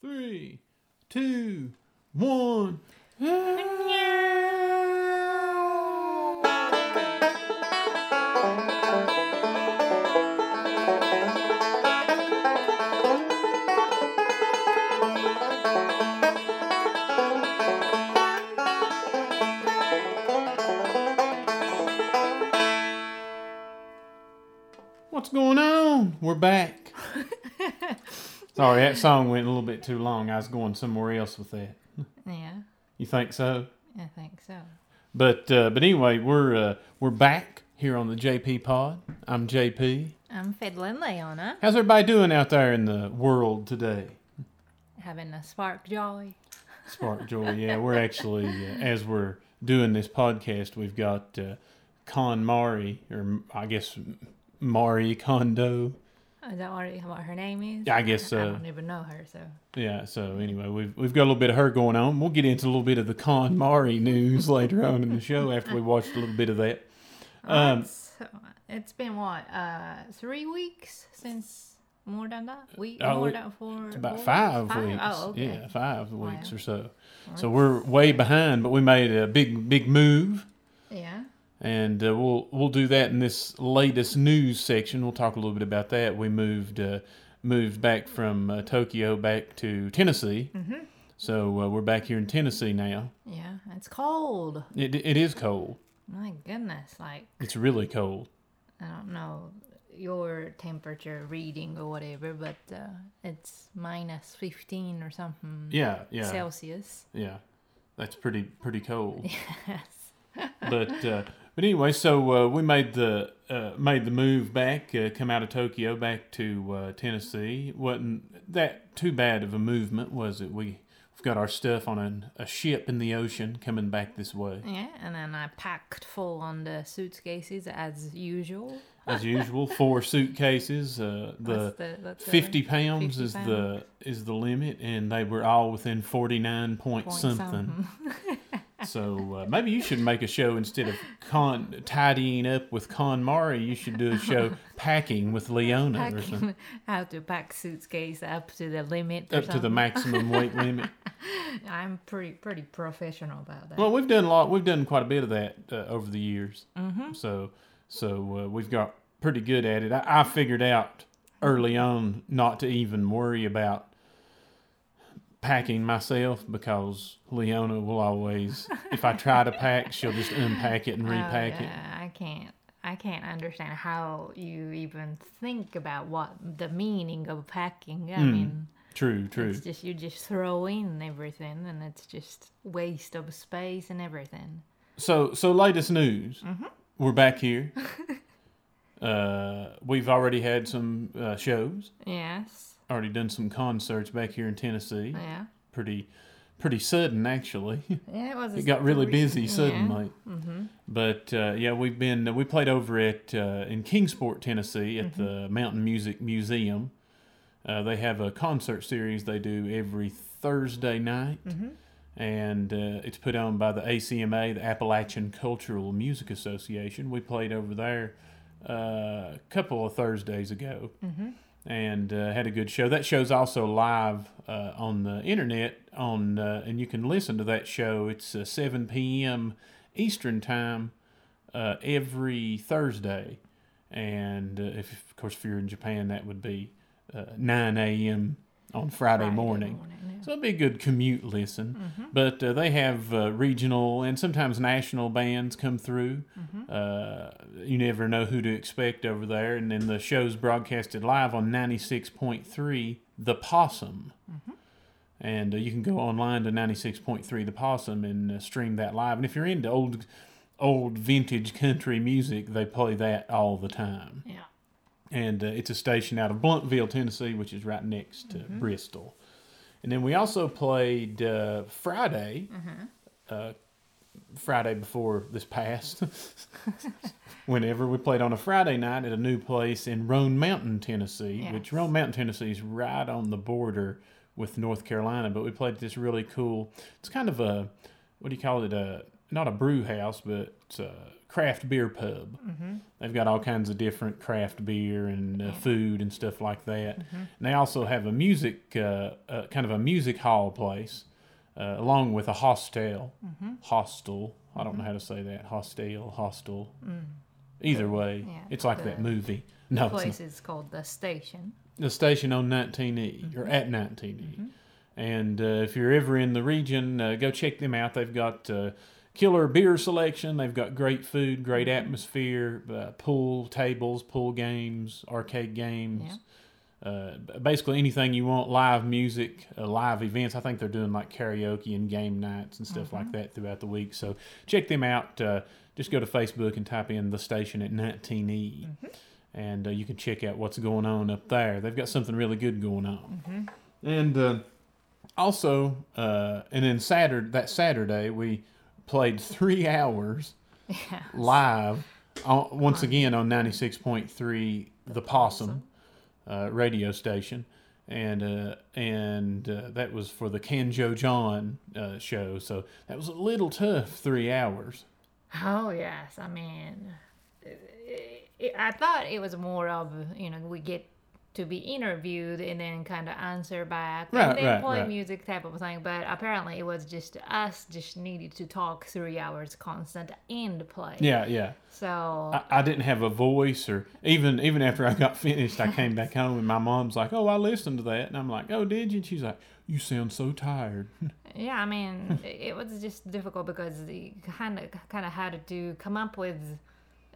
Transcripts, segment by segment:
three, two, one. Sorry, that song went a little bit too long. I was going somewhere else with that. Yeah, You think so? I think so. But uh, but anyway, we're uh, we're back here on the JP Pod. I'm JP. I'm fiddling Leona, How's everybody doing out there in the world today? having a spark joy. Spark Joy. Yeah, we're actually uh, as we're doing this podcast, we've got uh, KonMari, or I guess Mari Kondo. Is that what, what her name is? Yeah, I guess I so. don't even know her, so. Yeah. So anyway, we've we've got a little bit of her going on. We'll get into a little bit of the KonMari news later on in the show after we watched a little bit of that. Um, it's been what, uh, three weeks since more than that? Week, Oh, more than four? It's about four five, weeks? weeks. Oh, okay. Yeah, five weeks Wow. or so. So we're way behind, but we made a big, big move, Yeah. And uh, we'll we'll do that in this latest news section. We'll talk a little bit about that. We moved uh, moved back from uh, Tokyo back to Tennessee, Mm-hmm. so uh, we're back here in Tennessee now. Yeah. It's cold. It it is cold. My goodness. Like, It's really cold. I don't know your temperature reading or whatever, but uh, it's minus 15 or something Yeah, yeah, Celsius. yeah. That's pretty pretty cold. Yes. but uh, but anyway, so uh, we made the uh, made the move back, uh, come out of Tokyo back to uh, Tennessee. wasn't that too bad of a movement, was it? We we've got our stuff on an, a ship in the ocean coming back this way, Yeah, and then I packed full on the suitcases as usual. as usual. Four suitcases. Uh, the What's the, what's the fifty pounds 50 is the is the limit, and they were all within forty nine point, point something. So uh, maybe you should make a show instead of con tidying up with KonMari. You should do a show packing with Leona or something, how to pack suitcase up to the limit. Up to the maximum weight limit. I'm pretty pretty professional about that. Well, we've done a lot. We've done quite a bit of that uh, over the years. Mm-hmm. So so uh, we've got pretty good at it. I, I figured out early on not to even worry about packing myself because Leona will always, if I try to pack, she'll just unpack it and Oh, repack it. I can't. I can't understand how you even think about what the meaning of packing. I mean, True, true. it's just you just throw in everything, and it's just waste of space and everything. So, so latest news. Mm-hmm. We're back here. uh, we've already had some uh, shows. Yes. Already done some concerts back here in Tennessee. Yeah. Pretty, pretty sudden actually. Yeah, it was. it got really busy yeah. suddenly. But uh, yeah, we've been we played over at uh, in Kingsport, Tennessee, at the Mountain Music Museum. Uh, they have a concert series they do every Thursday night, and uh, it's put on by the ACMA, the Appalachian Cultural Music Association. We played over there uh, a couple of Thursdays ago, and uh, had a good show. That show's also live uh, on the internet on, uh, and you can listen to that show. It's uh, 7 p.m. Eastern time uh, every Thursday, and uh, if of course if you're in Japan, that would be uh, 9 a.m. on Friday, Friday morning. morning, yeah. So it'd be a good commute listen. But uh, they have uh, regional and sometimes national bands come through. Uh, you never know who to expect over there. And then the show's broadcasted live on 96.3 The Possum. And uh, you can go online to 96.3 The Possum and uh, stream that live. And if you're into old, old vintage country music, they play that all the time Yeah. And uh, it's a station out of Blountville, Tennessee, which is right next to Bristol. And then we also played uh, Friday, uh, Friday before this past. Whenever we played on a Friday night at a new place in Roan Mountain, Tennessee, which Yes. Roan Mountain, Tennessee is right on the border with North Carolina. But we played this really cool. It's kind of a what do you call it? A not a brew house, but uh, craft beer pub. Mm-hmm. They've got all kinds of different craft beer and uh, food and stuff like that. Mm-hmm. And they also have a music, uh, uh, kind of a music hall place, uh, along with a hostel. Mm-hmm. Hostel. I don't know how to say that. Hostel, hostel. Either way, Yeah, it's like that movie. No, not. place is called the station. the station on 19E or at 19E. And uh, if you're ever in the region, uh, go check them out. They've got uh, killer beer selection. They've got great food, great atmosphere, uh, pool tables, pool games, arcade games. Uh, basically anything you want, live music, uh, live events. I think they're doing like karaoke and game nights and stuff like that throughout the week. So check them out. Uh, just go to Facebook and type in the station at 19E and uh, you can check out what's going on up there. They've got something really good going on. And uh, also, uh, and then Saturday, that Saturday, we played three hours Yeah. live on, once again on 96.3 The Possum uh, radio station. And uh, and uh, that was for the Ken Joe John uh, show, so that was a little tough. Three hours. Oh yes, I mean, it, it, I thought it was more of you know we get to be interviewed and then kind of answer back Right, and then right, play right. music type of thing. But apparently it was just us just needed to talk three hours constant and play. Yeah, yeah. So I, I didn't have a voice, or even even after I got finished, I came back home and my mom's like, "Oh, I listened to that," and I'm like, "Oh, did you?" And she's like, "You sound so tired." yeah, I mean it was just difficult because you kind of kind of had to come up with.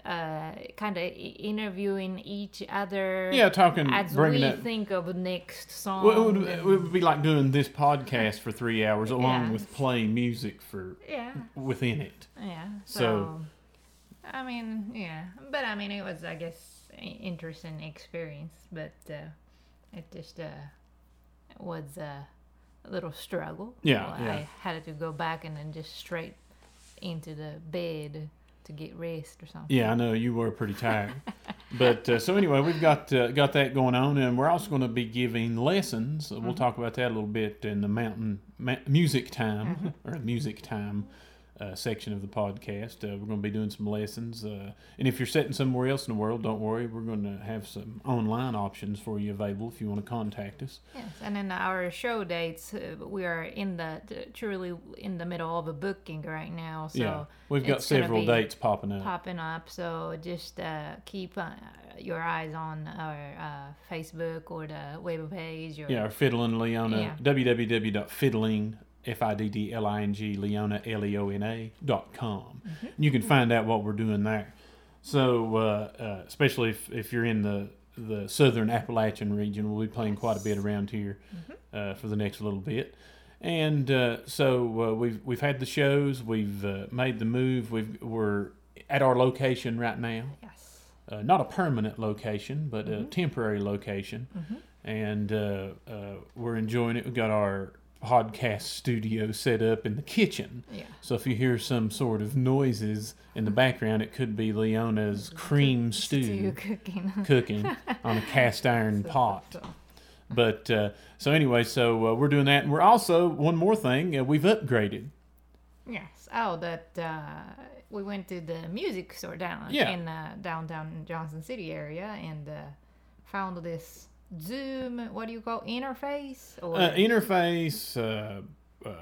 Uh, kind of interviewing each other. yeah, talking, as we think of next song. Well, it, would, it would be like doing this podcast for three hours, along Yeah. with playing music for yeah, within it. yeah. So, So- I mean, yeah, but I mean, it was, I guess, an interesting experience, but uh, it just uh, was a little struggle. Yeah, So yeah. I had to go back and then just straight into the bed to get rest or something. Yeah, I know you were pretty tired, but uh, so anyway, we've got uh, got that going on, and we're also going to be giving lessons. We'll talk about that a little bit in the mountain ma- music time or music time uh, section of the podcast. Uh, we're going to be doing some lessons, uh, and if you're sitting somewhere else in the world, don't worry. We're going to have some online options for you available if you want to contact us. Yes, and in our show dates, uh, we are in the truly in the middle of a booking right now, so yeah, we've got several dates popping up. popping up. So just uh, keep uh, your eyes on our uh, Facebook or the web page. Or, Yeah, or Fiddling Leona, Yeah. www.fiddling, F-I-D-D-L-I-N-G, Leona, L-E-O-N-A, dot com. You can find out what we're doing there. So, uh, uh, especially if, if you're in the, the southern Appalachian region, we'll be playing quite a bit around here uh, for the next little bit. And uh, so uh, we've we've had the shows, we've uh, made the move, we've we're at our location right now Yes. uh, not a permanent location, but a temporary location, and uh, uh, we're enjoying it. We've got our podcast studio set up in the kitchen, Yeah. so if you hear some sort of noises in the background, it could be Leona's cream Stew stew cooking. cooking on a cast iron pot. So, But uh, so anyway, so uh, we're doing that, and we're also one more thing. Uh, we've upgraded. yes. Oh, that uh, we went to the music store down Yeah. in uh, downtown Johnson City area and uh, found this Zoom. What do you call interface? Or Uh, interface, uh, uh,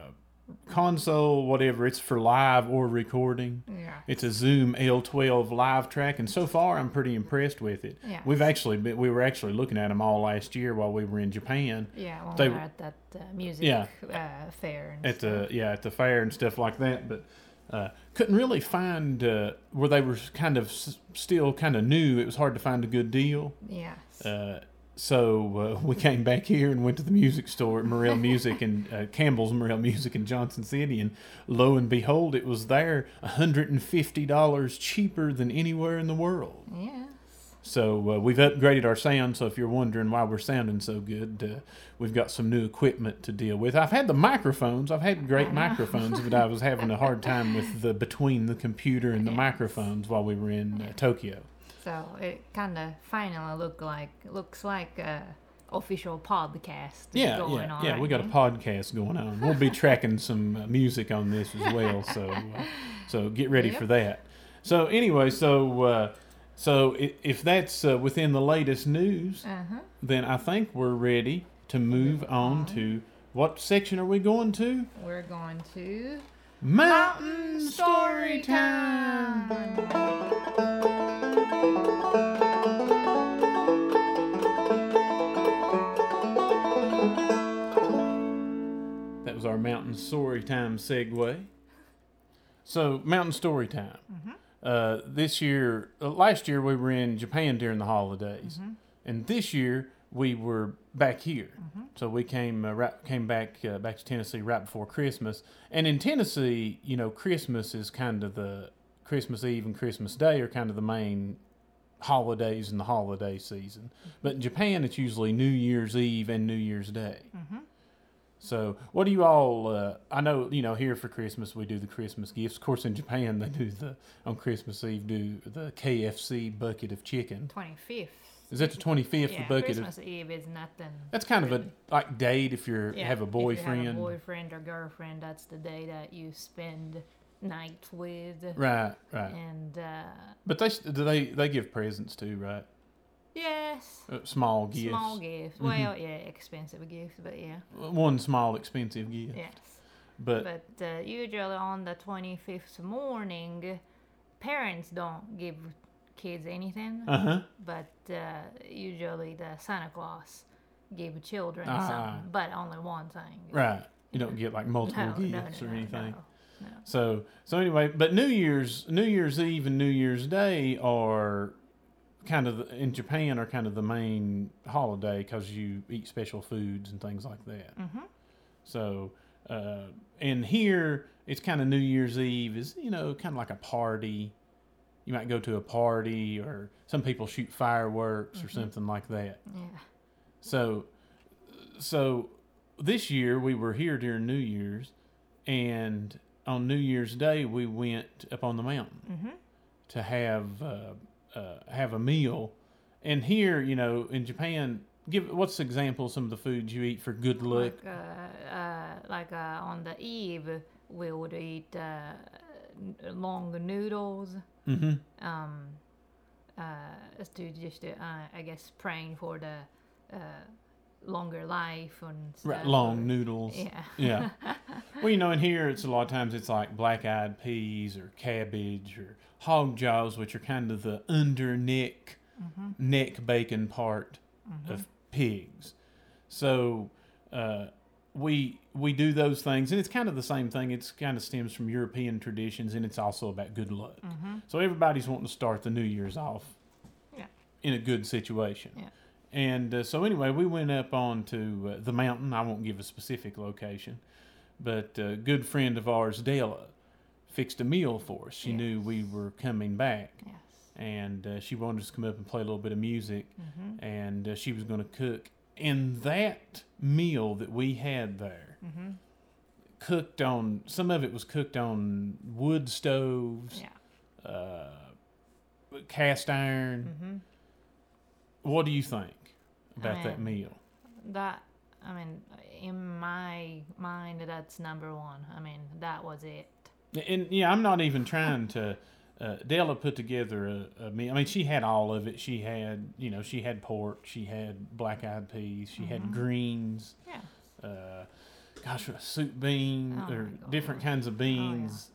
console, whatever. It's for live or recording. yeah. It's a Zoom L12 LiveTrak, and so far I'm pretty impressed with it. Yeah. We've actually been, we were actually looking at them all last year while we were in Japan Yeah, when They- we were at that uh, music Yeah. uh, fair. And at stuff. the yeah at the fair and stuff like that. But uh, couldn't really find uh, where they were kind of s- still kind of new. It was hard to find a good deal. Yes. Uh, so uh, we came back here and went to the music store at Morrell Music and uh, Campbell's Morrell Music in Johnson City, and lo and behold, it was there hundred and fifty dollars cheaper than anywhere in the world. yes. So uh, we've upgraded our sound. So if you're wondering why we're sounding so good, uh, we've got some new equipment to deal with. I've had the microphones. I've had great microphones, but I was having a hard time with the between the computer and the Yes. microphones while we were in uh, Tokyo. So it kind of finally look like looks like a official podcast. Yeah, going yeah, on yeah. right We got a podcast going on. We'll be tracking some uh, music on this as well. So, uh, so get ready Yep. for that. So anyway, so uh, so if that's uh, within the latest news, Uh huh. then I think we're ready to move on to what section are we going to? We're going to Mountain Story Time. Story Time segue. So, Mountain Story Time. Uh, this year, uh, last year we were in Japan during the holidays, and this year we were back here. So we came uh, right, came back uh, back to Tennessee right before Christmas. And in Tennessee, you know, Christmas is kind of the Christmas Eve and Christmas Day are kind of the main holidays in the holiday season. But in Japan, it's usually New Year's Eve and New Year's Day. So, what do you all? Uh, I know you know here for Christmas we do the Christmas gifts. Of course, in Japan they do the on Christmas Eve do the KFC bucket of chicken. 25th. Is that the twenty fifth? Yeah, the bucket of Christmas Eve is nothing. that's kind of a like date if you're Yeah, have a if you boyfriend. have a boyfriend or girlfriend, that's the day that you spend night with. Right, right. And uh, But they do they they give presents too, right? Yes, Uh, small gifts. small gifts. Well, yeah, expensive gifts, but yeah, One small expensive gift. yes. But, But uh, usually on the 25th morning, parents don't give kids anything, uh huh. but uh, usually the Santa Claus give children Ah. something, but only one thing. Right. You don't get like multiple No, no, gifts no, or anything. no, no. So so anyway, but New Year's New Year's Eve and New Year's Day are kind of in Japan are kind of the main holiday because you eat special foods and things like that. Mhm. So uh, and here it's kind of New Year's Eve is you know kind of like a party. You might go to a party or some people shoot fireworks or something like that. Yeah. So, so this year we were here during New Year's, and on New Year's Day we went up on the mountain Mhm. to have uh, uh, have a meal. And here, you know, in Japan, give what's the example of some of the foods you eat for good luck? Like, uh, uh, like uh, on the eve, we would eat uh, long noodles. Mm-hmm. Um, uh, to just, uh, I guess, praying for the uh, longer life and stuff. Right, long noodles. Yeah. Yeah. well, you know, in here, it's a lot of times it's like black eyed peas or cabbage or hog jaws, which are kind of the under neck, neck bacon part of pigs. So uh, we we do those things, and it's kind of the same thing. It's kind of stems from European traditions, and it's also about good luck. So everybody's wanting to start the New Year's off Yeah. in a good situation. Yeah. And uh, so anyway, we went up onto uh, the mountain. I won't give a specific location, but a good friend of ours, Della, fixed a meal for us. She knew we were coming back, Yes. and uh, she wanted us to come up and play a little bit of music, Mm-hmm. and uh, she was going to cook. And that meal that we had there, Mm-hmm. cooked on some of it was cooked on wood stoves, Yeah. uh, cast iron. Mm-hmm. What do you think about that meal? That, I mean, in my mind, that's number one. I mean, that was it. And yeah, I'm not even trying to. Uh, Della put together a, a meal. I mean, she had all of it. She had, you know, she had pork. She had black eyed peas. She Mm-hmm. had greens. Yeah. Uh, gosh, a soup bean Oh or different kinds of beans.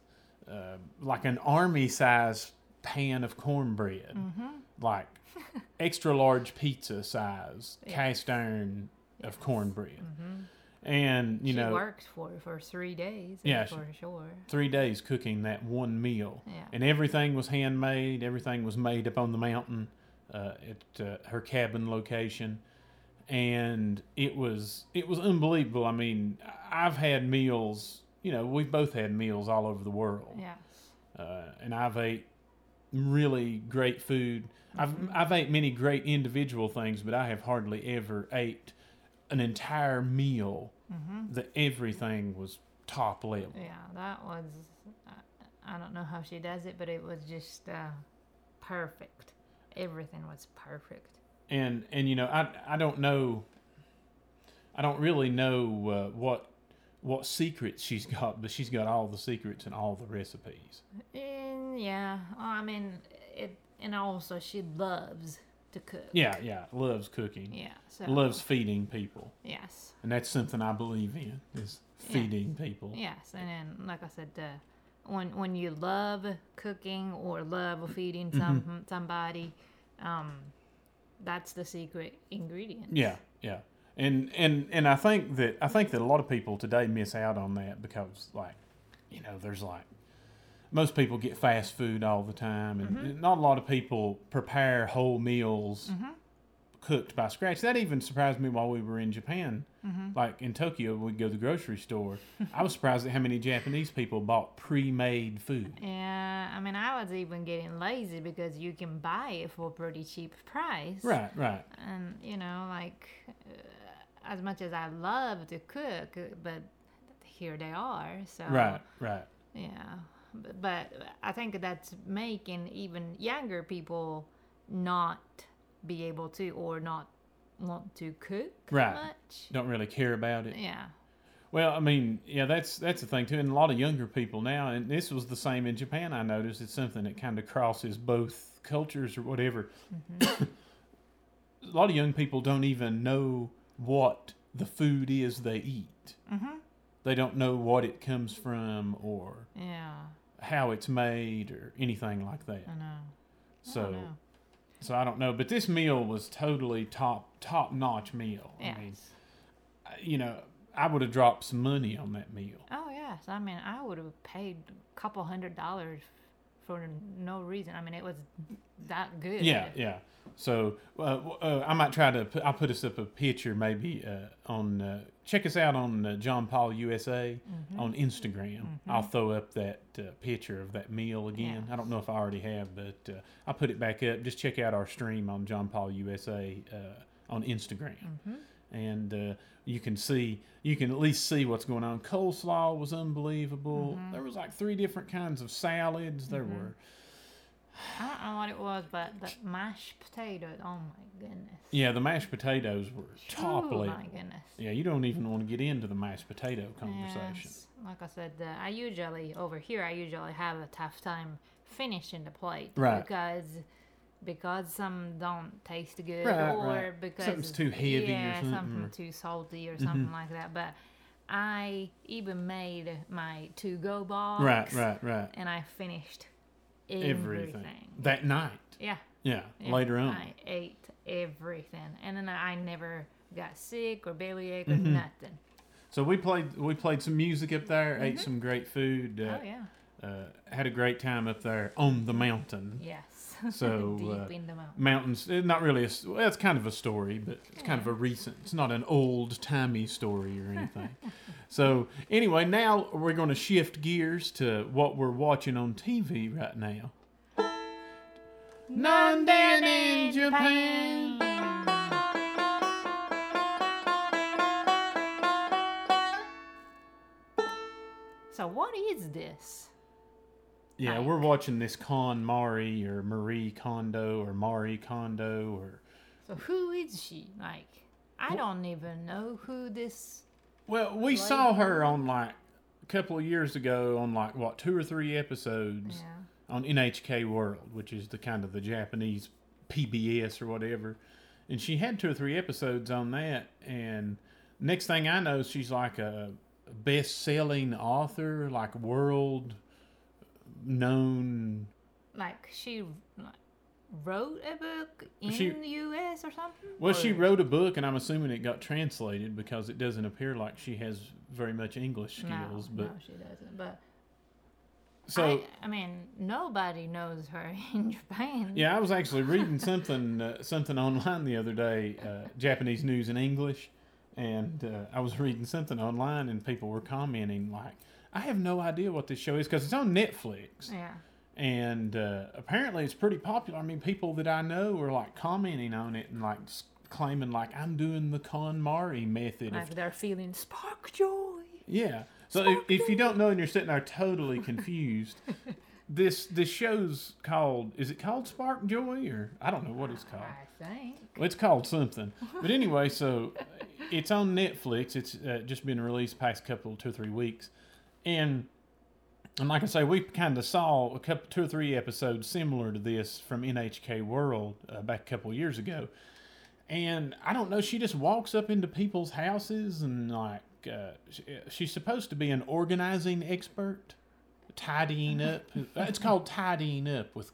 uh, like an army size pan of cornbread, Mm-hmm. like extra large pizza size Yeah. cast iron of Yes. cornbread. Mm-hmm. And you she know, worked for for three days. Yeah, she- for sure. three days cooking that one meal. Yeah. and everything was handmade. Everything was made up on the mountain uh, at uh, her cabin location, and it was it was unbelievable. I mean, I've had meals. You know, we've both had meals all over the world, Yes. uh, and I've ate really great food. I've Mm-hmm. I've ate many great individual things, but I have hardly ever ate an entire meal Mm-hmm. that everything was top level. Yeah, that was. I, don't know how she does it, but it was just uh, perfect. Everything was perfect. and and you know I I don't know I don't really know uh, what what secrets she's got, but she's got all the secrets and all the recipes. And yeah. I mean, it, and also she loves to cook. Yeah, yeah, loves cooking, Yeah. So loves feeding people, Yes. and that's something I believe in is Yeah. feeding people. Yes, and then like I said, uh, when when you love cooking or love feeding Mm-hmm. some somebody, um, that's the secret ingredient. Yeah, yeah. And and and I think that I think that a lot of people today miss out on that because like, you know, there's like most people get fast food all the time and Mm-hmm. not a lot of people prepare whole meals cooked by scratch. That even surprised me while we were in Japan. Mm-hmm. Like in Tokyo, we'd go to the grocery store. I was surprised at how many Japanese people bought pre-made food. Yeah, I mean, I was even getting lazy because you can buy it for a pretty cheap price. Right, right. And you know, like, uh, as much as I love to cook, but here they are. So Right, right. Yeah, but, I think that's making even younger people not be able to or not want to cook Right. much. Don't really care about it. Yeah. Well, I mean, yeah, that's that's the thing too, and a lot of younger people now, and this was the same in Japan. I noticed it's something that kind of crosses both cultures or whatever. a lot of young people don't even know what the food is they eat. Mhm. They don't know what it comes from or Yeah. How it's made or anything like that. I know. So, know. so I don't know. But this meal was totally top top notch meal. Yes. I mean, you know, I would have dropped some money on that meal. Oh yes. I mean, I would have paid a couple hundred dollars for no reason. I mean, it was that good. Yeah, yeah. So uh, uh, I might try to. Put, I'll put us up a picture maybe uh, on. Uh, check us out on uh, John Paul USA Mm-hmm. on Instagram. I'll throw up that uh, picture of that meal again. I don't know if I already have, but uh, I'll put it back up. Just check out our stream on John Paul USA uh, on Instagram, and uh, you can see. You can at least see what's going on. Coleslaw was unbelievable. There was like three different kinds of salads. There were. I don't know what it was, but the mashed potatoes. Oh my goodness. Yeah, the mashed potatoes were top oh my goodness. Yeah, you don't even want to get into the mashed potato conversation. Yes. Like I said, uh, I usually over here I usually have a tough time finishing the plate Right. because because some don't taste good Right, or right. because Something's too heavy or yeah, something, something or- Mm-hmm. too salty or something like that. But I even made my to go box. Right, right, right. And I finished everything. Everything. That night. Yeah. Yeah, yeah. later on. I ate everything, and then I never got sick or bellyache or Mm-hmm. nothing. So we played we played some music up there, ate some great food, uh, Mm-hmm. Oh yeah. uh, had a great time up there on the mountain. Yes. So, deep uh, in the mountain. Mountains, eh, not really a, well, it's kind of a story, but it's kind of a recent, it's not an old timey story or anything. so, anyway, now we're going to shift gears to what we're watching on TV right now. Nandan in Japan. So what is this? Yeah, Like- we're watching this Con Mari or Marie Kondo or Mari Kondo or So who is she? Like, I don't even know who this. well, we saw her on like a couple of years ago on like what two or three episodes Yeah. on NHK World, which is the kind of the Japanese PBS or whatever. And she had two or three episodes on that and next thing I know she's like a best-selling author, like world known Like she like, wrote a book in She- the U.S. or something. Well, she wrote a book, and I'm assuming it got translated because it doesn't appear like she has very much English No, skills. but no, she doesn't. But so, I, I mean, nobody knows her in Japan. yeah, I was actually reading something uh, something online the other day, uh, Japanese news in English, and uh, I was reading something online, and people were commenting like, "I have no idea what this show is because it's on Netflix." Yeah. and uh, apparently it's pretty popular. I mean, people that I know are like commenting on it and like claiming like I'm doing the KonMari method. Like of, they're feeling spark joy. yeah. So if, if you don't know and you're sitting there totally confused, this this show's called is it called Spark Joy or I don't know what it's called. I think. Well, it's called something. But anyway, so it's on Netflix. It's uh, just been released past couple two or three weeks, and And like I say, we kind of saw a couple, two or three episodes similar to this from NHK World uh, back a couple years ago. And I don't know, she just walks up into people's houses and like uh, she, she's supposed to be an organizing expert, tidying up. it's called tidying up with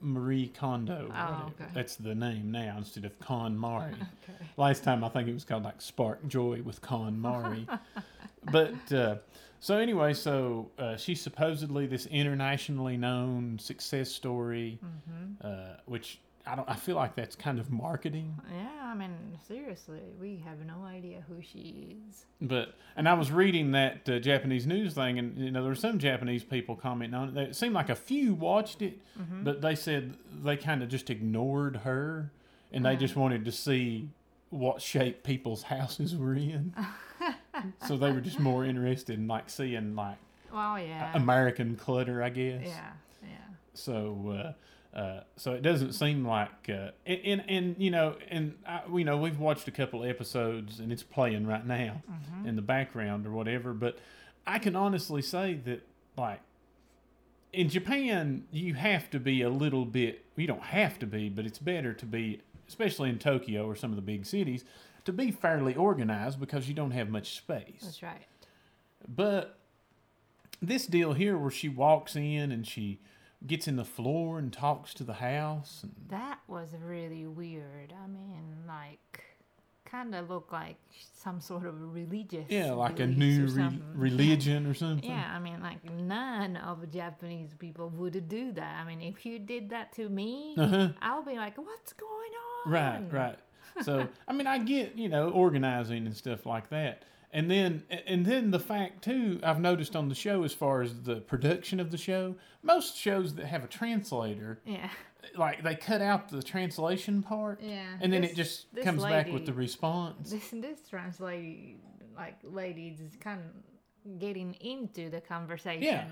Marie Kondo. Oh, okay. That's the name now instead of KonMari. Okay. Last time I think it was called like Spark Joy with KonMari. but uh, so anyway, so uh, she's supposedly this internationally known success story, Mm-hmm. uh, which I don't. I feel like that's kind of marketing. Yeah, I mean, seriously, we have no idea who she is. But and I was reading that uh, Japanese news thing, and you know there were some Japanese people commenting on it. It seemed like a few watched it, Mm-hmm. but they said they kind of just ignored her, and they just wanted to see what shape people's houses were in. so they were just more interested in like seeing like Well, yeah. American clutter, I guess. yeah, yeah. So, uh, uh, so it doesn't seem like, uh, and, and, and you know, and I, you know, we've watched a couple episodes and it's playing right now in the background or whatever. But I can honestly say that, like, in Japan, you have to be a little bit. You don't have to be, but it's better to be, especially in Tokyo or some of the big cities, to be fairly organized because you don't have much space. That's right. But this deal here, where she walks in and she gets in the floor and talks to the house, and That was really weird. I mean, like, kind of looked like some sort of religious. yeah, like a new or re- religion or something. Yeah, I mean, like none of Japanese people would do that. I mean, if you did that to me, Uh-huh. I'll be like, "What's going on?" Right, right. So I mean, I get you know organizing and stuff like that, and then and then the fact too, I've noticed on the show as far as the production of the show, most shows that have a translator, Yeah, like they cut out the translation part, yeah. and then This- it just comes back with the response. This this translate like lady is kind of getting into the conversation. Yeah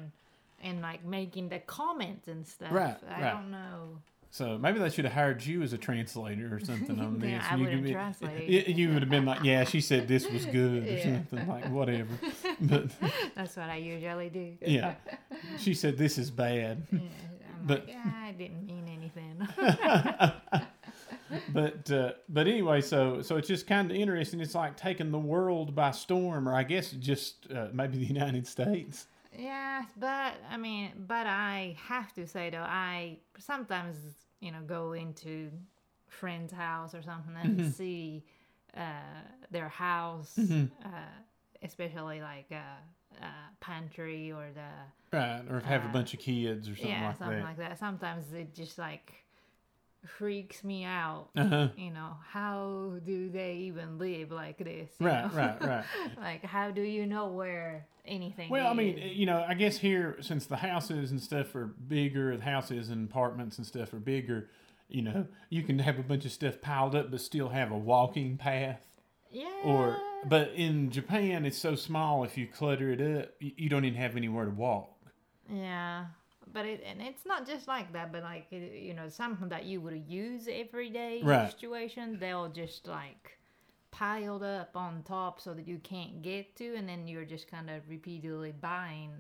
And like making the comments and stuff. Right, I right. don't know. So maybe they should have hired you as a translator or something on this. Yeah, I you be- translate. You, would have been like, "Yeah, she said this was good" or Yeah. something like whatever. But That's what I usually do. yeah, she said this is bad. Yeah, I'm But- like, yeah, I didn't mean anything. But uh, but anyway, so so it's just kind of interesting. It's like taking the world by storm, or I guess just uh, maybe the United States. Yes, but I mean, but I have to say though, I sometimes you know go into friend's house or something and Mm-hmm. see uh, their house, uh, especially like uh, uh, pantry or the Right, or have a Uh, bunch of kids or something yeah like something that. like that. Sometimes it just like freaks me out. uh-huh. You know, how do they even live like this? Right, right, right. like, how do you know where anything? Well, I mean, you know, I guess here since the houses and stuff are bigger, the houses and apartments and stuff are bigger. You know, you can have a bunch of stuff piled up, but still have a walking path. yeah. Or, but in Japan, it's so small. If you clutter it up, you, you don't even have anywhere to walk. Yeah, but it and it's not just like that, but like you know something that you would use every day Right. situation, they'll just like piled up on top so that you can't get to, and then you're just kind of repeatedly buying.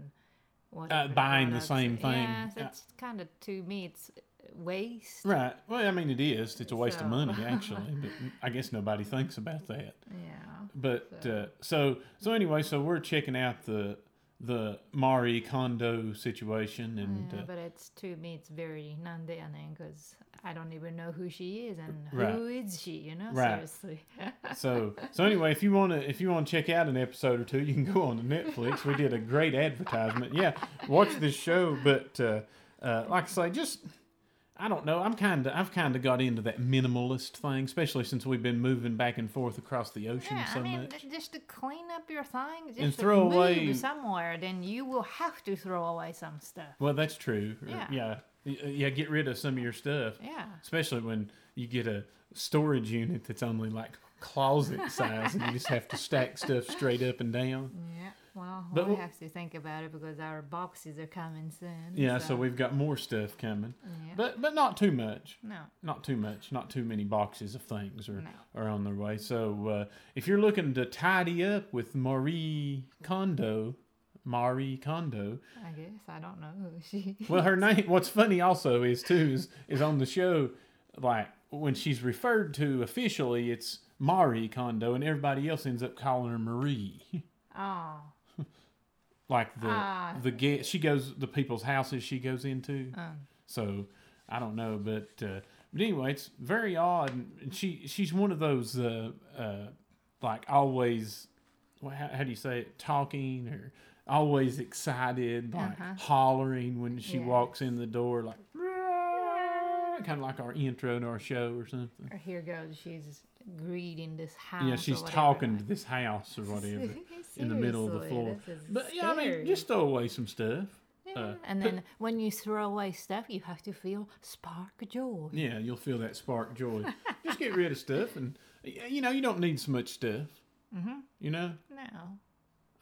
Uh, buying the same thing. Yeah, so Yeah. it's kind of to me it's waste. Right. Well, I mean, it is. It's a waste of money, actually. but I guess nobody thinks about that. Yeah. But uh, so so anyway, so we're checking out the the Mari Kondo situation, and yeah, uh, but it's to me it's very non-deaning because I don't even know who she is and Right. who is she, you know? Right. Seriously. so so anyway, if you want to if you want to check out an episode or two, you can go on to Netflix. We did a great advertisement. Yeah, watch this show. But uh, uh, like I say, just I don't know. I'm kind of I've kind of got into that minimalist thing, especially since we've been moving back and forth across the ocean Yeah, so I mean, much. th- just to clean up your thing, just And to throw move away- somewhere, then you will have to throw away some stuff. Well, that's true. Uh, yeah. yeah, uh, yeah. Get rid of some of your stuff. Yeah. especially when you get a storage unit that's only like closet size and you just have to stack stuff straight up and down. Yeah. Well, But we wh- have to think about it because our boxes are coming soon. Yeah, so we've got more stuff coming, Yeah. but but not too much. no. Not too much. Not too many boxes of things are No. are on their way. So uh, if you're looking to tidy up with Marie Kondo, Marie Kondo. I guess I don't know who she. Well, her name. What's funny also is too is is on the show, like when she's referred to officially, it's Marie Kondo, and everybody else ends up calling her Marie. Oh. Like the Ah. the get she goes the people's houses she goes into. Oh. So I don't know, but uh, but anyway, it's very odd. And she she's one of those uh, uh, like always. How, how do you say it? Talking or always excited, like Uh-huh. hollering when she Yeah. walks in the door, like kind of like our intro to our show or something. Or here goes. She's greeting this house. Yeah, she's talking to this house or whatever in the middle of the floor. But yeah, I mean, just throw away some stuff. Yeah, uh, and put- then when you throw away stuff, you have to feel spark joy. Yeah, you'll feel that spark joy. Just get rid of stuff, and you know you don't need so much stuff. Mm-hmm. You know, No,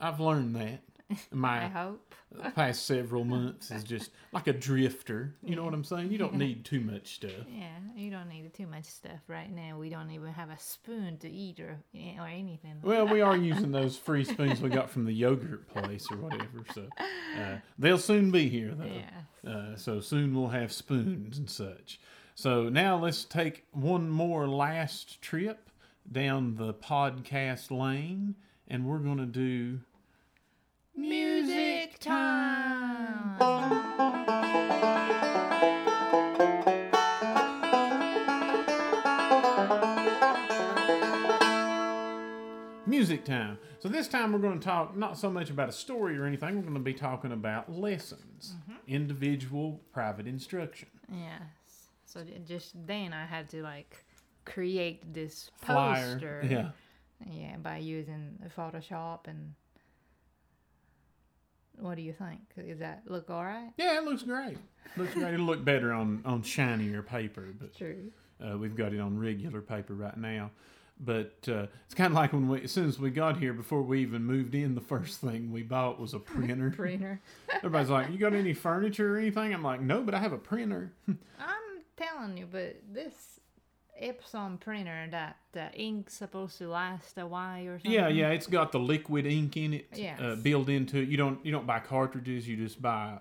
I've learned that. in I My hope. past several months is just like a drifter. You know what I'm saying? You don't need too much stuff. Yeah, you don't need too much stuff right now. We don't even have a spoon to eat or or anything. Well, we are using those free spoons we got from the yogurt place or whatever. So uh, they'll soon be here, though. Yeah. Uh, so soon we'll have spoons and such. So now let's take one more last trip down the podcast lane, and we're going to do Music time. music time. So this time we're going to talk not so much about a story or anything. We're going to be talking about lessons, mm-hmm. individual private instruction. Yes. So just then I had to like create this Flyer. poster. Yeah. Yeah, by using Photoshop and. What do you think? Does that look all right? Yeah, it looks great. Looks great. It'll look better on, on shinier paper, but True. Uh, we've got it on regular paper right now. But uh, it's kind of like when we, as soon as we got here, before we even moved in, the first thing we bought was a printer. Printer. Everybody's like, "You got any furniture or anything?" I'm like, "No, but I have a printer." I'm telling you, but this Epson printer, that the ink's supposed to last a while or something. yeah, yeah, it's got the liquid ink in it uh, built into it. You don't you don't buy cartridges. You just buy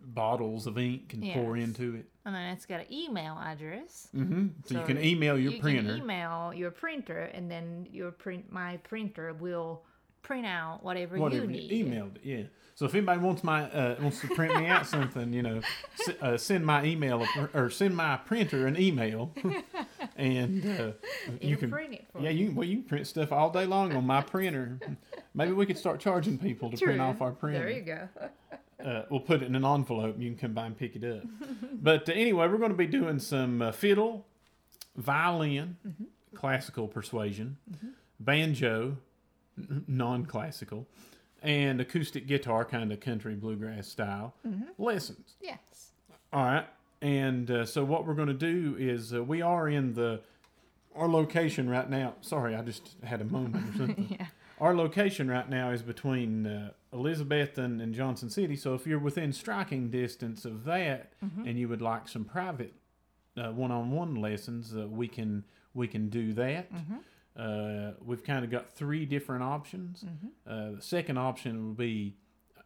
bottles of ink and pour into it. And then it's got an email address. Mm-hmm. So, you can email your you printer. Can email your printer, and then your print, my printer will print out whatever, whatever you need. emailed it yeah so if anybody wants my uh, wants to print me out something you know s- uh, send my email or send my printer an email and uh, you can print it for yeah you. well you can print stuff all day long on my printer maybe we could start charging people to print off our printer There you go. uh, we'll put it in an envelope and you can come by and pick it up. but uh, anyway, we're going to be doing some uh, fiddle, violin, classical persuasion, banjo, non classical, and acoustic guitar, kind of country bluegrass style lessons. Yes. All right. And uh, so what we're going to do is uh, we are in the our location right now. Sorry, I just had a moment or something. Yeah. Our location right now is between uh, Elizabethton, Johnson City. So if you're within striking distance of that, and you would like some private uh, one-on-one lessons, uh, we can we can do that. Uh, we've kind of got three different options. Uh, the second option would be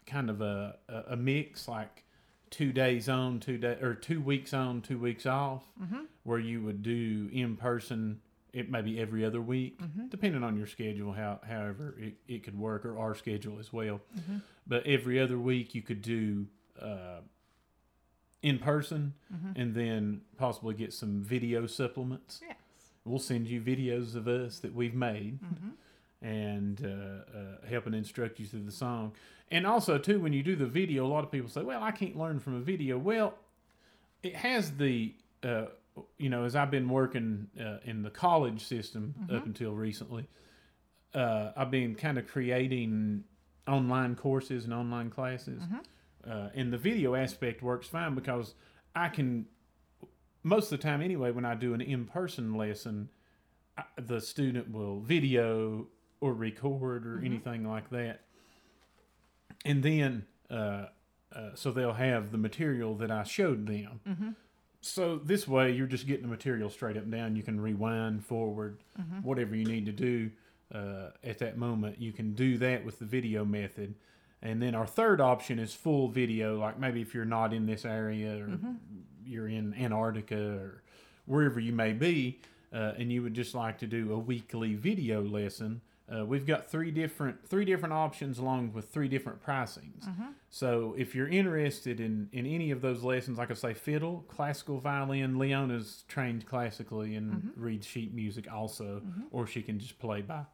kind of a, a, mix, like two days on, two day or two weeks on, two weeks off, where you would do in person. It may be every other week, depending on your schedule, how however it, it could work, or our schedule as well. But every other week you could do uh, in person, and then possibly get some video supplements. Yes. We'll send you videos of us that we've made and uh, uh, help and instruct you through the song. And also, too, when you do the video, a lot of people say, well, I can't learn from a video. Well, it has the, uh, you know, as I've been working uh, in the college system up until recently, uh, I've been kind of creating online courses and online classes. Uh, and the video aspect works fine because I can, most of the time anyway, when I do an in person lesson, I, the student will video or record or anything like that. And then, uh, uh, so they'll have the material that I showed them. So this way, you're just getting the material straight up and down. You can rewind, forward, whatever you need to do uh, at that moment. You can do that with the video method. And then our third option is full video, like maybe if you're not in this area or Mm-hmm. you're in Antarctica or wherever you may be, uh, and you would just like to do a weekly video lesson. Uh, we've got three different three different options along with three different pricings. So if you're interested in, in any of those lessons, like I say, fiddle, classical violin, Leona's trained classically and reads sheet music also, or she can just play by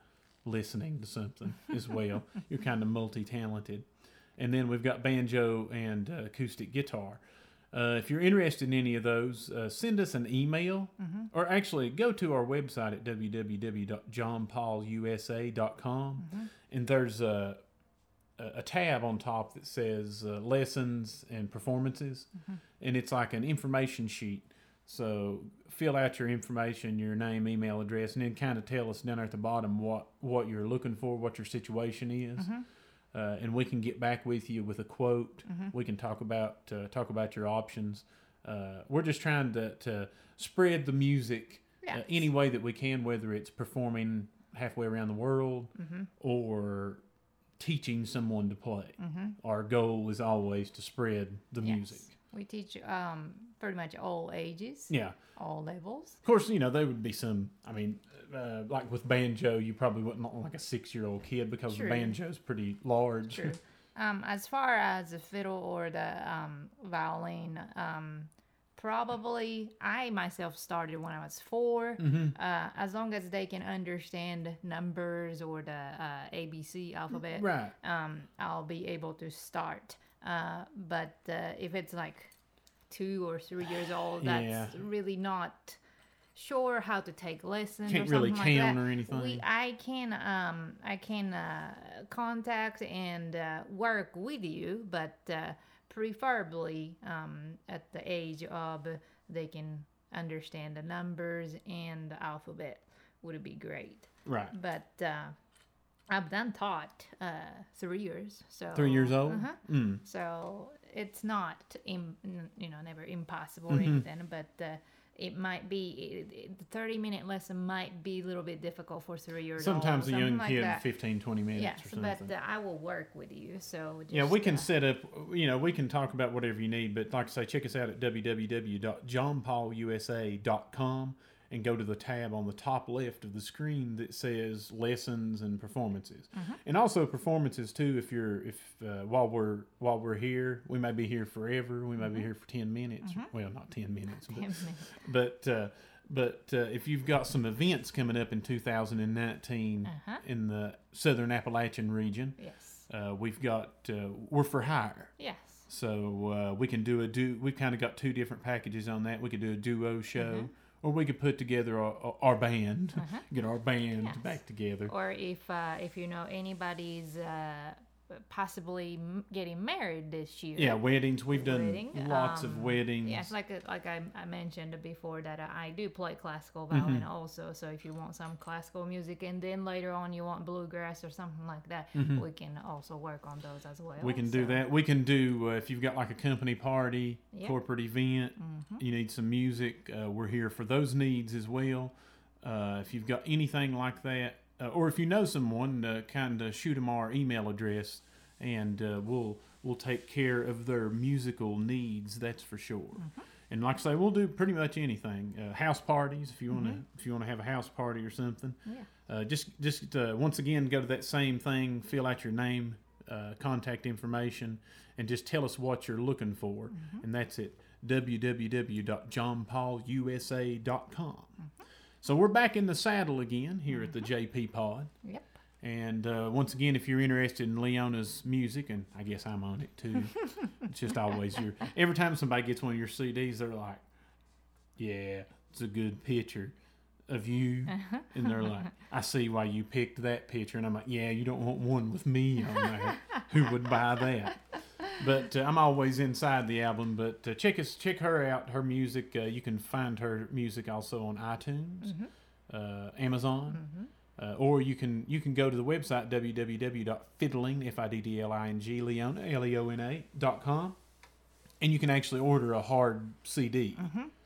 listening to something as well. You're kind of multi talented. And then we've got banjo and uh, acoustic guitar. Uh, if you're interested in any of those, uh, send us an email, or actually go to our website at www.johnpaulusa.com, and there's a, a tab on top that says uh, lessons and performances, and it's like an information sheet. So fill out your information, your name, email address, and then kind of tell us down there at the bottom what what you're looking for, what your situation is, uh, and we can get back with you with a quote. We can talk about uh, talk about your options. Uh, we're just trying to, to spread the music uh, Yes. any way that we can, whether it's performing halfway around the world or teaching someone to play. Our goal is always to spread the Yes. music. We teach um, pretty much all ages, Yeah. all levels. Of course, you know, there would be some, I mean, uh, like with banjo, you probably wouldn't want like a six year old kid because True. the banjo's pretty large. True. Um, as far as the fiddle or the um, violin, um, probably I myself started when I was 4 Mm-hmm. Uh, as long as they can understand numbers or the uh, ABC alphabet, Right. um, I'll be able to start. Uh, but uh, if it's like two or three years old, that's Yeah. really not sure how to take lessons. Can't or really something like count or anything. We, I can um, I can uh, contact and uh, work with you, but uh, preferably um, at the age of they can understand the numbers and the alphabet would be great. Right. But uh, I've done taught uh, three years, so Three years old? Uh-huh. Mm. So it's not, Im- you know, never impossible Mm-hmm. or anything, but uh, it might be, it, the 30 minute lesson might be a little bit difficult for three years Sometimes a young like kid, that. 15, 20 minutes Yes, or something. but uh, I will work with you. So just, yeah, we can uh, set up, you know, we can talk about whatever you need, but like I say, check us out at www.johnpaulusa.com and go to the tab on the top left of the screen that says lessons and performances. Mm-hmm. And also performances too if you're if uh, while we're while we're here, we may be here forever, we may Mm-hmm. be here for 10 minutes. Well, not 10 minutes, but 10 minutes. but uh, but uh, if you've got some events coming up in 2019 Uh-huh. in the Southern Appalachian region, yes, uh, we've got uh, we're for hire. yes, So uh, we can do a do. We've kind of got two different packages on that. We could do a duo show, Mm-hmm. Or we could put together our, our band, get our band Yes. back together. or if uh, if you know anybody's uh, possibly getting married this year. Yeah, weddings. We've done Wedding, lots of um, weddings. Yes, like uh, like I, I mentioned before that I do play classical Mm-hmm. violin also. So if you want some classical music and then later on you want bluegrass or something like that, we can also work on those as well. Mm-hmm. We can do that. We can do uh, if you've got like a company party, Yeah. Mm-hmm. corporate event, you need some music. Uh, we're here for those needs as well. Uh, if you've got anything like that, uh, or if you know someone, uh, kind of shoot them our email address, and uh, we'll we'll take care of their musical needs. That's for sure. Mm-hmm. And like I say, we'll do pretty much anything. Uh, house parties, if you want to, if you want to have a house party or something. Mm-hmm. Yeah. Uh, just just uh, once again, go to that same thing, fill out your name, uh, contact information, and just tell us what you're looking for. And that's it. www.johnpaulusa.com. So we're back in the saddle again here at the JP Pod. Yep. And uh, once again, if you're interested in Leona's music, and I guess I'm on it too, it's just always your. Every time somebody gets one of your CDs, they're like, "Yeah, it's a good picture of you," and they're like, "I see why you picked that picture," and I'm like, "Yeah, you don't want one with me on there. Who would buy that?" But uh, I'm always inside the album. But uh, check us, check her out. Her music, uh, you can find her music also on iTunes, uh, Amazon. Uh, or you can you can go to the website www.fiddling f i d d l i n g leona l e o n a dot com, and you can actually order a hard CD,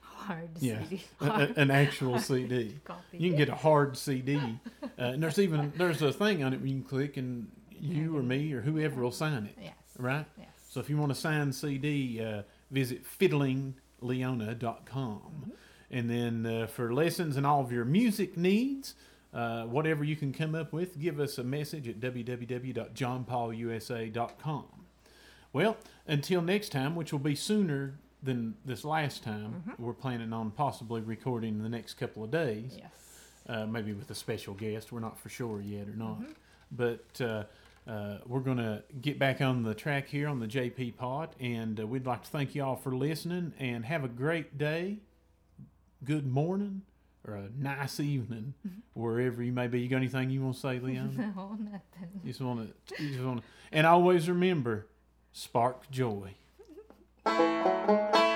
Hard yeah, CD. a- a- an actual CD. Copy. You can get a hard CD, uh, and there's even there's a thing on it where you can click and you or me or whoever will sign it, Yes. right? Yes. So if you want a signed CD, uh, visit fiddlingleona.com. And then uh, for lessons and all of your music needs, uh, whatever you can come up with, give us a message at www.johnpaulusa.com. Well, until next time, which will be sooner than this last time, we're planning on possibly recording in the next couple of days Yes. uh, maybe with a special guest. We're not for sure yet or not. But uh, uh, we're going to get back on the track here on the JP Pod, and uh, we'd like to thank you all for listening and have a great day, good morning, or a nice evening, wherever you may be. You got anything you want to say, Leon? No, nothing. you just want to, you just want to, and always remember, spark joy.